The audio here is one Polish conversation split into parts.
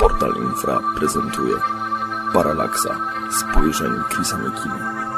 Portal Infra prezentuje Paralaksa spojrzeń Chrisa Mekina.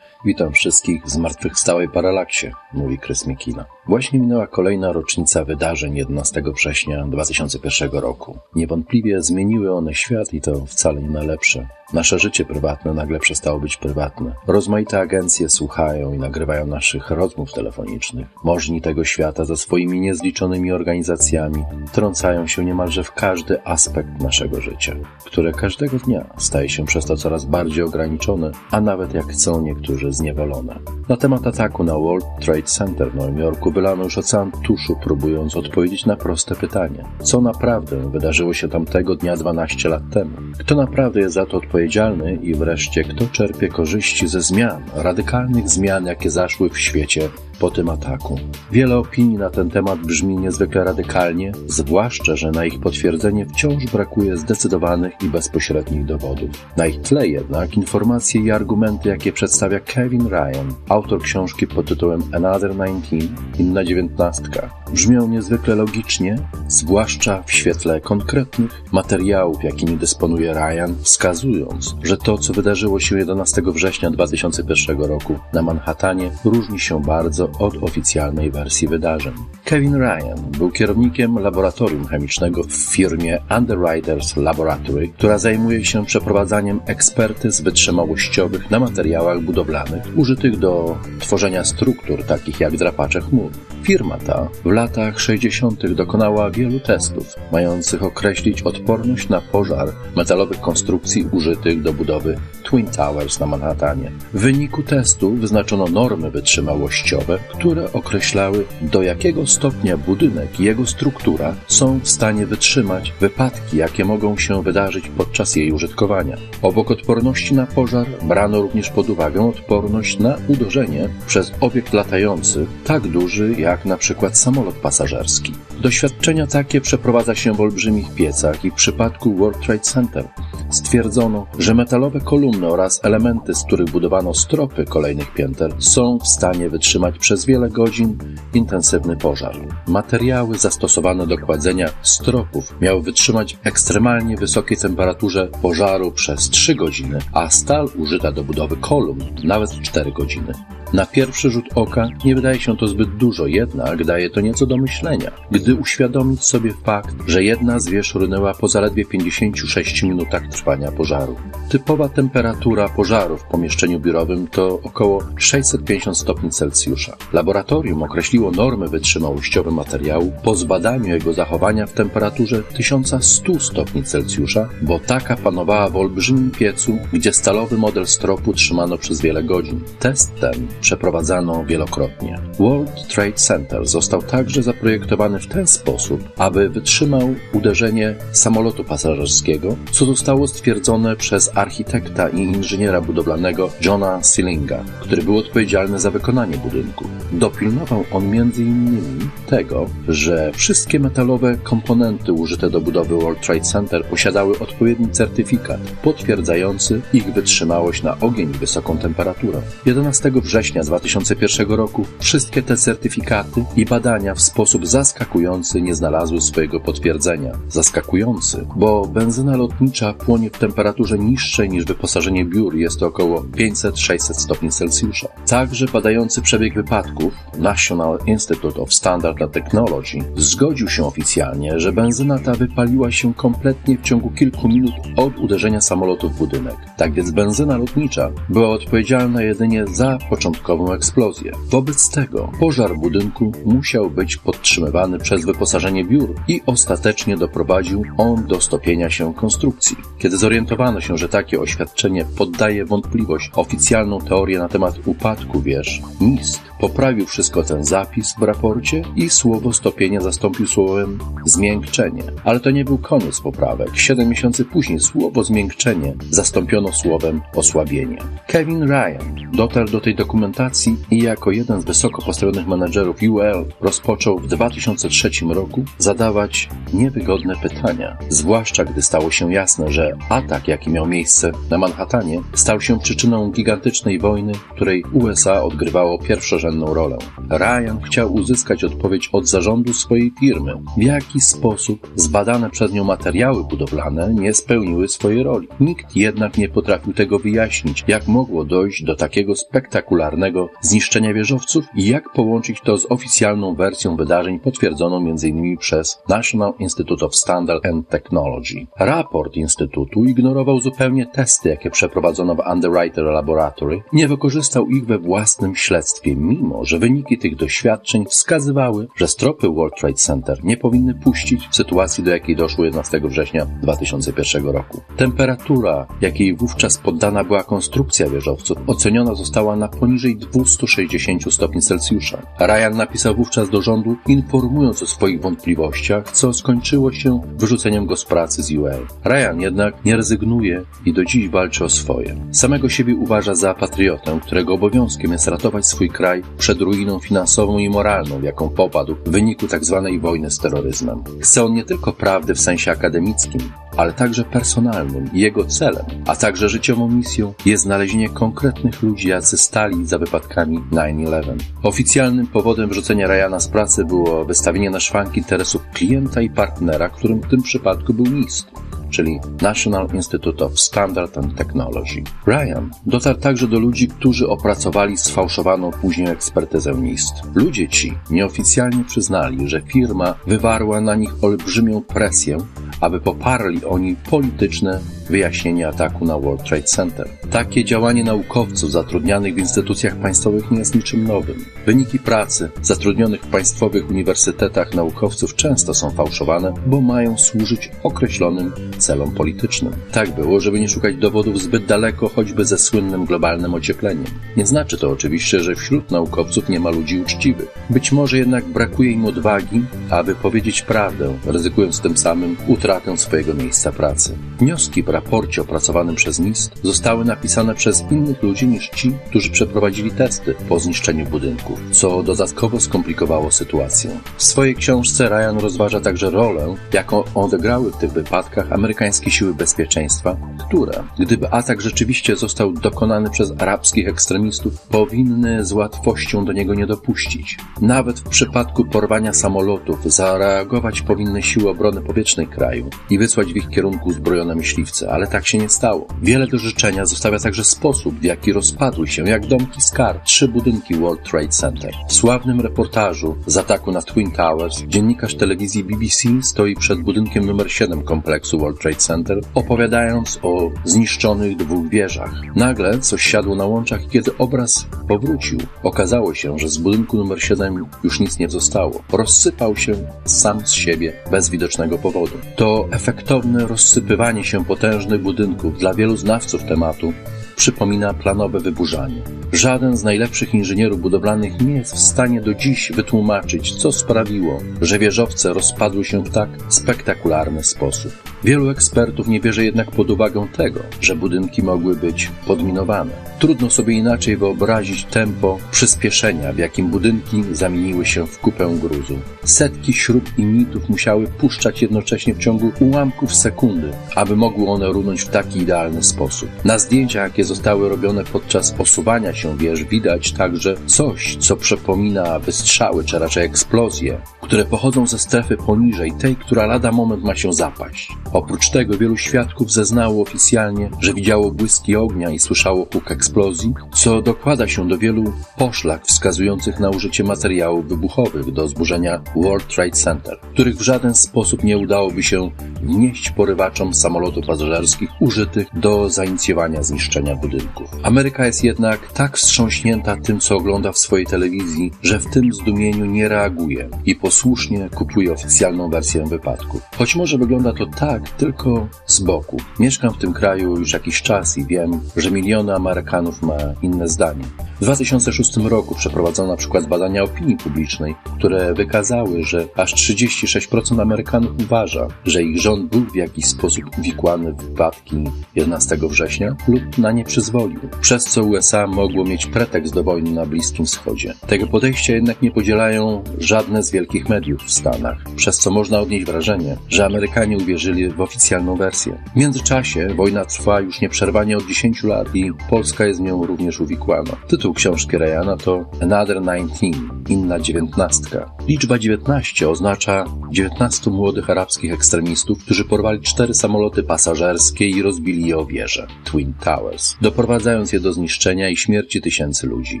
Witam wszystkich w zmartwychwstałej paralaksie, mówi Chris Mikina. Właśnie minęła kolejna rocznica wydarzeń 11 września 2001 roku. Niewątpliwie zmieniły one świat i to wcale nie na lepsze. Nasze życie prywatne nagle przestało być prywatne. Rozmaite agencje słuchają i nagrywają naszych rozmów telefonicznych. Możni tego świata ze swoimi niezliczonymi organizacjami trącają się niemalże w każdy aspekt naszego życia, które każdego dnia staje się przez to coraz bardziej ograniczone, a nawet jak chcą niektórzy zniewolone. Na temat ataku na World Trade Center w Nowym Jorku wylano już ocean tuszu, próbując odpowiedzieć na proste pytanie. Co naprawdę wydarzyło się tamtego dnia 12 lat temu? Kto naprawdę jest za to odpowiedzialny? Odpowiedzialny i wreszcie kto czerpie korzyści ze zmian, radykalnych zmian, jakie zaszły w świecie po tym ataku. Wiele opinii na ten temat brzmi niezwykle radykalnie, zwłaszcza, że na ich potwierdzenie wciąż brakuje zdecydowanych i bezpośrednich dowodów. Na ich tle jednak informacje i argumenty, jakie przedstawia Kevin Ryan, autor książki pod tytułem Another 19, inna dziewiętnastka, brzmią niezwykle logicznie, zwłaszcza w świetle konkretnych materiałów, jakimi dysponuje Ryan, wskazując, że to, co wydarzyło się 11 września 2001 roku na Manhattanie, różni się bardzo od oficjalnej wersji wydarzeń. Kevin Ryan był kierownikiem laboratorium chemicznego w firmie Underwriters Laboratory, która zajmuje się przeprowadzaniem ekspertyz wytrzymałościowych na materiałach budowlanych użytych do tworzenia struktur takich jak drapacze chmur. Firma ta w latach 60. dokonała wielu testów mających określić odporność na pożar metalowych konstrukcji użytych do budowy Twin Towers na Manhattanie. W wyniku testu wyznaczono normy wytrzymałościowe, które określały do jakiego stopnia budynek i jego struktura są w stanie wytrzymać wypadki, jakie mogą się wydarzyć podczas jej użytkowania. Obok odporności na pożar brano również pod uwagę odporność na uderzenie przez obiekt latający, tak duży jak na przykład samolot pasażerski. Doświadczenia takie przeprowadza się w olbrzymich piecach i w przypadku World Trade Center stwierdzono, że metalowe kolumny oraz elementy, z których budowano stropy kolejnych pięter, są w stanie wytrzymać przez wiele godzin intensywny pożar. Materiały zastosowane do kładzenia stropów miały wytrzymać ekstremalnie wysokiej temperaturze pożaru przez 3 godziny, a stal użyta do budowy kolumn nawet 4 godziny. Na pierwszy rzut oka nie wydaje się to zbyt dużo, jednak daje to nieco do myślenia, gdy uświadomić sobie fakt, że jedna z wież runęła po zaledwie 56 minutach trwania pożaru. Typowa temperatura pożaru w pomieszczeniu biurowym to około 650 stopni Celsjusza. Laboratorium określiło normy wytrzymałościowe materiału po zbadaniu jego zachowania w temperaturze 1100 stopni Celsjusza, bo taka panowała w olbrzymim piecu, gdzie stalowy model stropu trzymano przez wiele godzin. Test ten przeprowadzano wielokrotnie. World Trade Center został także zaprojektowany w ten sposób, aby wytrzymał uderzenie samolotu pasażerskiego, co zostało stwierdzone przez architekta i inżyniera budowlanego Johna Sealinga, który był odpowiedzialny za wykonanie budynku. Dopilnował on m.in. tego, że wszystkie metalowe komponenty użyte do budowy World Trade Center posiadały odpowiedni certyfikat potwierdzający ich wytrzymałość na ogień i wysoką temperaturę. 11 września 2001 roku wszystkie te certyfikaty i badania w sposób zaskakujący nie znalazły swojego potwierdzenia. Zaskakujący, bo benzyna lotnicza płonie w temperaturze niższej niż wyposażenie biur, jest to około 500-600 stopni Celsjusza. Także badający przebieg wypadków National Institute of Standard and Technology zgodził się oficjalnie, że benzyna ta wypaliła się kompletnie w ciągu kilku minut od uderzenia samolotu w budynek. Tak więc benzyna lotnicza była odpowiedzialna jedynie za początkową eksplozję. Wobec tego pożar budynku musiał być podtrzymywany przez wyposażenie biur i ostatecznie doprowadził on do stopienia się konstrukcji. Kiedy zorientowano się, że takie oświadczenie poddaje wątpliwość oficjalną teorię na temat upadku wież, NIST poprawił wszystko ten zapis w raporcie i słowo stopienia zastąpił słowem zmiękczenie. Ale to nie był koniec poprawek. Siedem miesięcy później słowo zmiękczenie zastąpiono słowem osłabienie. Kevin Ryan dotarł do tej dokumentacji i jako jeden z wysoko postawionych menedżerów UL rozpoczął w 2003 roku zadawać niewygodne pytania, zwłaszcza gdy stało się jasne, że atak, jaki miał miejsce na Manhattanie, stał się przyczyną gigantycznej wojny, której USA odgrywało pierwszorzędne drugorzędną rolę. Ryan chciał uzyskać odpowiedź od zarządu swojej firmy, w jaki sposób zbadane przez nią materiały budowlane nie spełniły swojej roli. Nikt jednak nie potrafił tego wyjaśnić, jak mogło dojść do takiego spektakularnego zniszczenia wieżowców i jak połączyć to z oficjalną wersją wydarzeń potwierdzoną m.in. przez National Institute of Standard and Technology. Raport Instytutu ignorował zupełnie testy, jakie przeprowadzono w Underwriter Laboratory, nie wykorzystał ich we własnym śledztwie, mimo że wyniki tych doświadczeń wskazywały, że stropy World Trade Center nie powinny puścić w sytuacji, do jakiej doszło 11 września 2001 roku. Temperatura, jakiej wówczas poddana była konstrukcja wieżowców, oceniona została na poniżej 260 stopni Celsjusza. Ryan napisał wówczas do rządu, informując o swoich wątpliwościach, co skończyło się wyrzuceniem go z pracy z UA. Ryan jednak nie rezygnuje i do dziś walczy o swoje. Samego siebie uważa za patriotę, którego obowiązkiem jest ratować swój kraj przed ruiną finansową i moralną, w jaką popadł w wyniku tzw. Tak wojny z terroryzmem. Chce on nie tylko prawdy w sensie akademickim, ale także personalnym jego celem, a także życiową misją jest znalezienie konkretnych ludzi, jacy stali za wypadkami 9-11. Oficjalnym powodem wrzucenia Ryana z pracy było wystawienie na szwank interesów klienta i partnera, którym w tym przypadku był NIST czyli National Institute of Standard and Technology. Ryan dotarł także do ludzi, którzy opracowali sfałszowaną później ekspertyzę NIST. Ludzie ci nieoficjalnie przyznali, że firma wywarła na nich olbrzymią presję, aby poparli oni polityczne wyjaśnienie ataku na World Trade Center. Takie działanie naukowców zatrudnianych w instytucjach państwowych nie jest niczym nowym. Wyniki pracy zatrudnionych w państwowych uniwersytetach naukowców często są fałszowane, bo mają służyć określonym celom politycznym. Tak było, żeby nie szukać dowodów zbyt daleko, choćby ze słynnym globalnym ociepleniem. Nie znaczy to oczywiście, że wśród naukowców nie ma ludzi uczciwych. Być może jednak brakuje im odwagi, aby powiedzieć prawdę, ryzykując tym samym utratę swojego miejsca pracy. Wnioski w raporcie opracowanym przez NIST zostały napisane przez innych ludzi niż ci, którzy przeprowadzili testy po zniszczeniu budynków, co dodatkowo skomplikowało sytuację. W swojej książce Ryan rozważa także rolę, jaką odegrały w tych wypadkach amerykańskie siły bezpieczeństwa, które, gdyby atak rzeczywiście został dokonany przez arabskich ekstremistów, powinny z łatwością do niego nie dopuścić. Nawet w przypadku porwania samolotów zareagować powinny siły obrony powietrznej kraju i wysłać w ich kierunku uzbrojone myśliwce, ale tak się nie stało. Wiele do życzenia zostawia także sposób, w jaki rozpadły się, jak domki z kar, trzy budynki World Trade Center. W sławnym reportażu z ataku na Twin Towers dziennikarz telewizji BBC stoi przed budynkiem numer 7 kompleksu World Trade Center, opowiadając o zniszczonych dwóch wieżach. Nagle coś siadło na łączach i kiedy obraz powrócił, okazało się, że z budynku numer 7 już nic nie zostało. Rozsypał się sam z siebie bez widocznego powodu. To efektowne rozsypywanie się potężnych budynków dla wielu znawców tematu przypomina planowe wyburzanie. Żaden z najlepszych inżynierów budowlanych nie jest w stanie do dziś wytłumaczyć, co sprawiło, że wieżowce rozpadły się w tak spektakularny sposób. Wielu ekspertów nie bierze jednak pod uwagę tego, że budynki mogły być podminowane. Trudno sobie inaczej wyobrazić tempo przyspieszenia, w jakim budynki zamieniły się w kupę gruzu. Setki śrub i mitów musiały puszczać jednocześnie w ciągu ułamków sekundy, aby mogły one runąć w taki idealny sposób. Na zdjęciach, jakie zostały robione podczas osuwania się wież, widać także coś, co przypomina wystrzały, czy raczej eksplozje, które pochodzą ze strefy poniżej tej, która lada moment ma się zapaść. Oprócz tego wielu świadków zeznało oficjalnie, że widziało błyski ognia i słyszało huk eksplozji, co dokłada się do wielu poszlak wskazujących na użycie materiałów wybuchowych do zburzenia World Trade Center, których w żaden sposób nie udałoby się wnieść porywaczom samolotów pasażerskich użytych do zainicjowania zniszczenia budynków. Ameryka jest jednak tak wstrząśnięta tym, co ogląda w swojej telewizji, że w tym zdumieniu nie reaguje i posłusznie kupuje oficjalną wersję wypadku. Choć może wygląda to tak, tylko z boku. Mieszkam w tym kraju już jakiś czas i wiem, że miliony Amerykanów ma inne zdanie. W 2006 roku przeprowadzono na przykład badania opinii publicznej, które wykazały, że aż 36% Amerykanów uważa, że ich rząd był w jakiś sposób uwikłany w wypadki 11 września lub na nie przyzwolił, przez co USA mogło mieć pretekst do wojny na Bliskim Wschodzie. Tego podejścia jednak nie podzielają żadne z wielkich mediów w Stanach, przez co można odnieść wrażenie, że Amerykanie uwierzyli w oficjalną wersję. W międzyczasie wojna trwa już nieprzerwanie od 10 lat i Polska jest w nią również uwikłana. Tytuł książki Ryana to Another 19, inna dziewiętnastka. Liczba 19 oznacza 19 młodych arabskich ekstremistów, którzy porwali cztery samoloty pasażerskie i rozbili je o wieże Twin Towers, doprowadzając je do zniszczenia i śmierci tysięcy ludzi.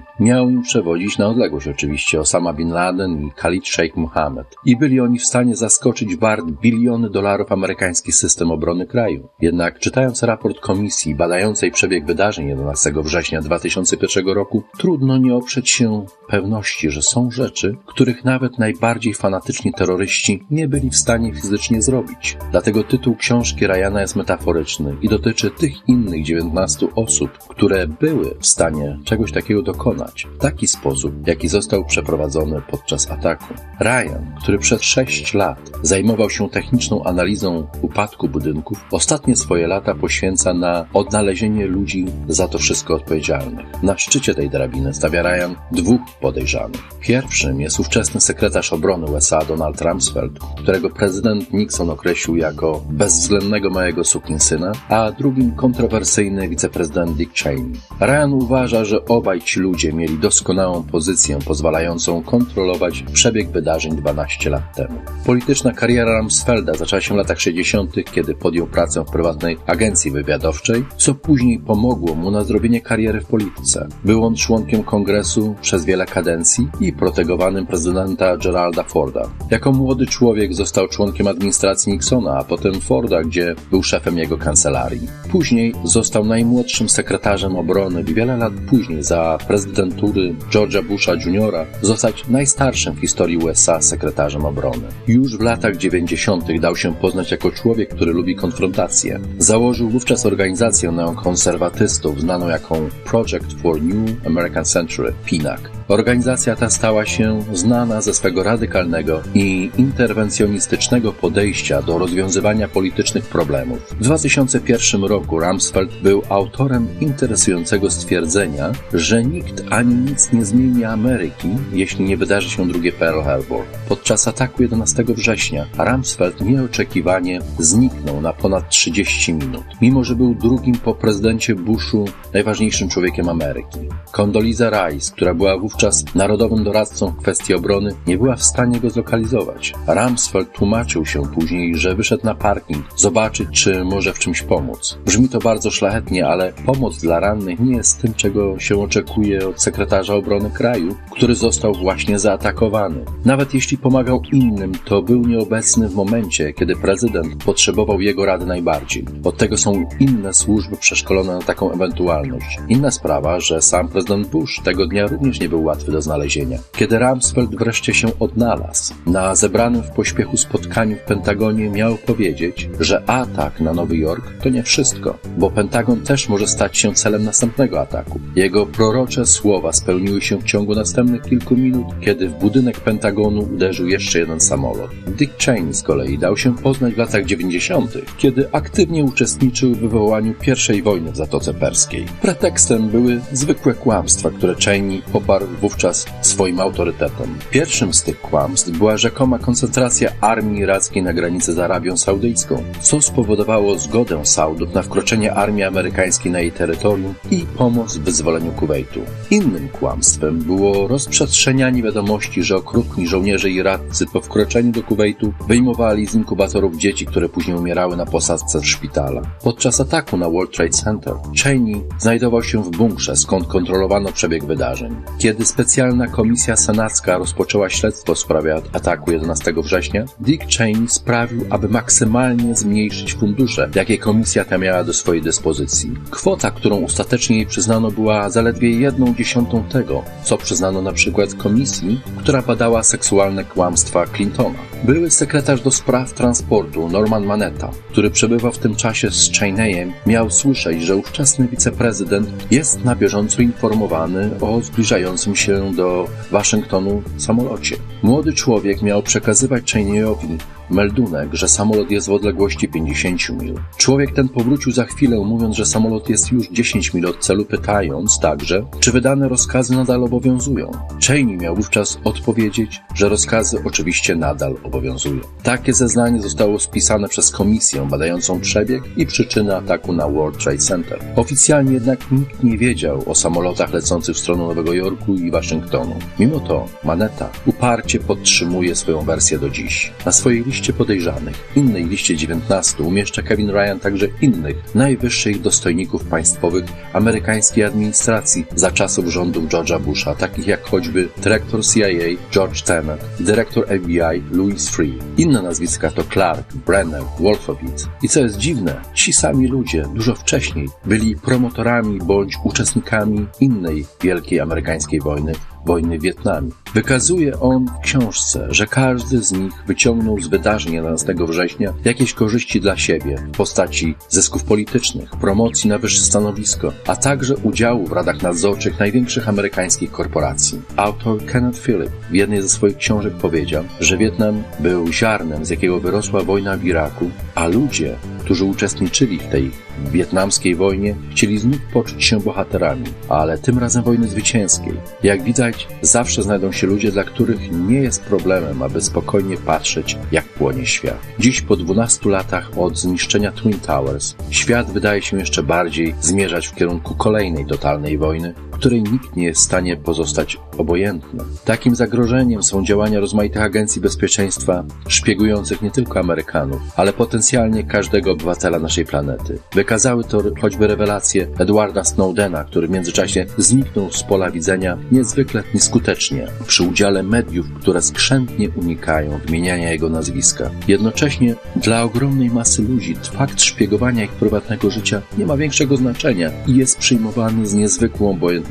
Miał im przewodzić na odległość oczywiście Osama Bin Laden i Khalid Sheikh Mohammed i byli oni w stanie zaskoczyć wart biliony dolarów amerykański system obrony kraju. Jednak czytając raport komisji badającej przebieg wydarzeń 11 września 2001 roku, trudno nie oprzeć się pewności, że są rzeczy, których nawet najbardziej fanatyczni terroryści nie byli w stanie fizycznie zrobić. Dlatego tytuł książki Ryana jest metaforyczny i dotyczy tych innych 19 osób, które były w stanie czegoś takiego dokonać w taki sposób, jaki został przeprowadzony podczas ataku. Ryan, który przez 6 lat zajmował się techniczną analizą upadku budynków, ostatnie swoje lata poświęca na odnalezienie ludzi za to wszystko odpowiedzialnych. Na szczycie tej drabiny stawia Ryan dwóch podejrzanych. Pierwszym jest ówczesny sekretarz obrony USA Donald Rumsfeld, którego prezydent Nixon określił jako bezwzględnego małego sukinsyna, a drugim kontrowersyjny wiceprezydent Dick Cheney. Ryan uważa, że obaj ci ludzie mieli doskonałą pozycję pozwalającą kontrolować przebieg wydarzeń 12 lat temu. Polityczna kariera Rumsfelda zaczęła się w latach 60., kiedy podjął pracę w prywatnej agencji wywiadowczej, co później pomogło mu na zrobienie kariery w polityce. Był on członkiem kongresu przez wiele kadencji i protegowanym prezydenta Geralda Forda. Jako młody człowiek został członkiem administracji Nixona, a potem Forda, gdzie był szefem jego kancelarii. Później został najmłodszym sekretarzem obrony i wiele lat później za prezydentury George'a Busha Jr. zostać najstarszym w historii USA sekretarzem obrony. Już w latach 90. dał się poznać jako człowiek, który lubi konfrontację. Założył wówczas organizację neokonserwatystów znaną jako Project for New American Century, PINAC. Organizacja ta stała się znana ze swego radykalnego i interwencjonistycznego podejścia do rozwiązywania politycznych problemów. W 2001 roku Rumsfeld był autorem interesującego stwierdzenia, że nikt ani nic nie zmieni Ameryki, jeśli nie wydarzy się drugie Pearl Harbor. Podczas ataku 11 września Rumsfeld nieoczekiwanie zniknął na ponad 30 minut, mimo że był drugim po prezydencie Bushu najważniejszym człowiekiem Ameryki. Condoleezza Rice, która była wówczas narodowym doradcą w kwestii obrony, nie była w stanie go zlokalizować. Rumsfeld tłumaczył się później, że wyszedł na parking, zobaczyć, czy może w czymś pomóc. Brzmi to bardzo szlachetnie, ale pomoc dla rannych nie jest tym, czego się oczekuje od sekretarza obrony kraju, który został właśnie zaatakowany. Nawet jeśli pomagał innym, to był nieobecny w momencie, kiedy prezydent potrzebował jego rady najbardziej. Od tego są inne służby przeszkolone na taką ewentualność. Inna sprawa, że sam prezydent Bush tego dnia również nie był łatwy do znalezienia. Kiedy Rumsfeld wreszcie się odnalazł, na zebranym w pośpiechu spotkaniu w Pentagonie miał powiedzieć, że atak na Nowy Jork to nie wszystko, bo Pentagon też może stać się celem następnego ataku. Jego prorocze słowa spełniły się w ciągu następnych kilku minut, kiedy w budynek Pentagonu uderzył jeszcze jeden samolot. Dick Cheney z kolei dał się poznać w latach 90., kiedy aktywnie uczestniczył w wywołaniu I wojny w Zatoce Perskiej. Pretekstem były zwykłe kłamstwa, które Cheney poparł wówczas swoim autorytetem. Pierwszym z tych kłamstw była rzekoma koncentracja armii irackiej na granicy z Arabią Saudyjską, co spowodowało zgodę Saudów na wkroczenie armii amerykańskiej na jej terytorium i pomoc w wyzwoleniu Kuwejtu. Innym kłamstwem było rozprzestrzenianie wiadomości, że okrutni żołnierze iraccy po wkroczeniu do Kuwejtu wyjmowali z inkubatorów dzieci, które później umierały na posadzce szpitala. Podczas ataku na World Trade Center Cheney znajdował się w bunkrze, skąd kontrolowano przebieg wydarzeń. Kiedy specjalna komisja senacka rozpoczęła śledztwo w sprawie ataku 11 września, Dick Cheney sprawił, aby maksymalnie zmniejszyć fundusze, jakie komisja ta miała do swojej dyspozycji. Kwota, którą ostatecznie jej przyznano, była zaledwie jedną dziesiątą tego, co przyznano na przykład komisji, która badała seksualne kłamstwa Clintona. Były sekretarz do spraw transportu Norman Manetta, który przebywał w tym czasie z Cheneyem, miał słyszeć, że ówczesny wiceprezydent jest na bieżąco informowany o zbliżającym się do Waszyngtonu samolocie. Młody człowiek miał przekazywać Cheneyowi meldunek, że samolot jest w odległości 50 mil. Człowiek ten powrócił za chwilę, mówiąc, że samolot jest już 10 mil od celu, pytając także, czy wydane rozkazy nadal obowiązują. Cheney miał wówczas odpowiedzieć, że rozkazy oczywiście nadal obowiązują. Takie zeznanie zostało spisane przez komisję badającą przebieg i przyczyny ataku na World Trade Center. Oficjalnie jednak nikt nie wiedział o samolotach lecących w stronę Nowego Jorku i Waszyngtonu. Mimo to Maneta uparcie podtrzymuje swoją wersję do dziś. Na swojej liście podejrzanych, innej liście 19, umieszcza Kevin Ryan także innych najwyższych dostojników państwowych amerykańskiej administracji za czasów rządów George'a Busha, takich jak choćby dyrektor CIA George Tenet, dyrektor FBI Louis Freeh. Inne nazwiska to Clark, Brenner, Wolfowitz. I co jest dziwne, ci sami ludzie dużo wcześniej byli promotorami bądź uczestnikami innej wielkiej amerykańskiej wojny, wojny w Wietnamie. Wykazuje on w książce, że każdy z nich wyciągnął z wydarzeń 11 września jakieś korzyści dla siebie w postaci zysków politycznych, promocji na wyższe stanowisko, a także udziału w radach nadzorczych największych amerykańskich korporacji. Autor Kenneth Phillip w jednej ze swoich książek powiedział, że Wietnam był ziarnem, z jakiego wyrosła wojna w Iraku, a ludzie, którzy uczestniczyli w tej wietnamskiej wojnie, chcieli znów poczuć się bohaterami, ale tym razem wojny zwycięskiej. Jak widać, zawsze znajdą się ludzie, dla których nie jest problemem, aby spokojnie patrzeć, jak płonie świat. Dziś, po 12 latach od zniszczenia Twin Towers, świat wydaje się jeszcze bardziej zmierzać w kierunku kolejnej totalnej wojny, której nikt nie jest w stanie pozostać obojętny. Takim zagrożeniem są działania rozmaitych agencji bezpieczeństwa, szpiegujących nie tylko Amerykanów, ale potencjalnie każdego obywatela naszej planety. Wykazały to choćby rewelacje Edwarda Snowdena, który w międzyczasie zniknął z pola widzenia niezwykle nieskutecznie, przy udziale mediów, które skrzętnie unikają wymieniania jego nazwiska. Jednocześnie dla ogromnej masy ludzi fakt szpiegowania ich prywatnego życia nie ma większego znaczenia i jest przyjmowany z niezwykłą obojętnością.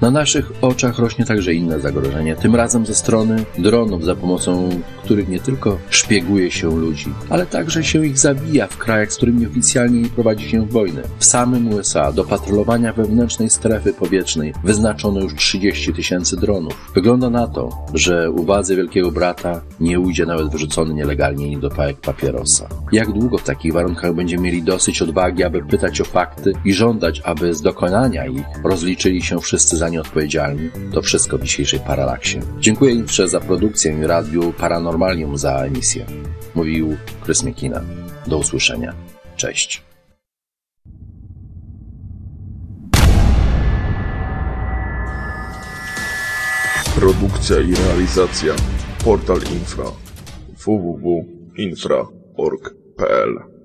Na naszych oczach rośnie także inne zagrożenie, tym razem ze strony dronów, za pomocą których nie tylko szpieguje się ludzi, ale także się ich zabija w krajach, z którymi oficjalnie nie prowadzi się wojny. W samym USA do patrolowania wewnętrznej strefy powietrznej wyznaczono już 30 tysięcy dronów. Wygląda na to, że uwadze Wielkiego Brata nie ujdzie nawet wyrzucony nielegalnie niedopałek papierosa. Jak długo w takich warunkach będziemy mieli dosyć odwagi, aby pytać o fakty i żądać, aby z dokonania ich rozliczyli się wszyscy za nie odpowiedzialni? To wszystko w dzisiejszej Paralaksie. Dziękuję im za produkcję i Radiu Paranormalium za emisję. Mówił Chris McKinna. Do usłyszenia. Cześć. Produkcja i realizacja Portal Infra www.infra.org.pl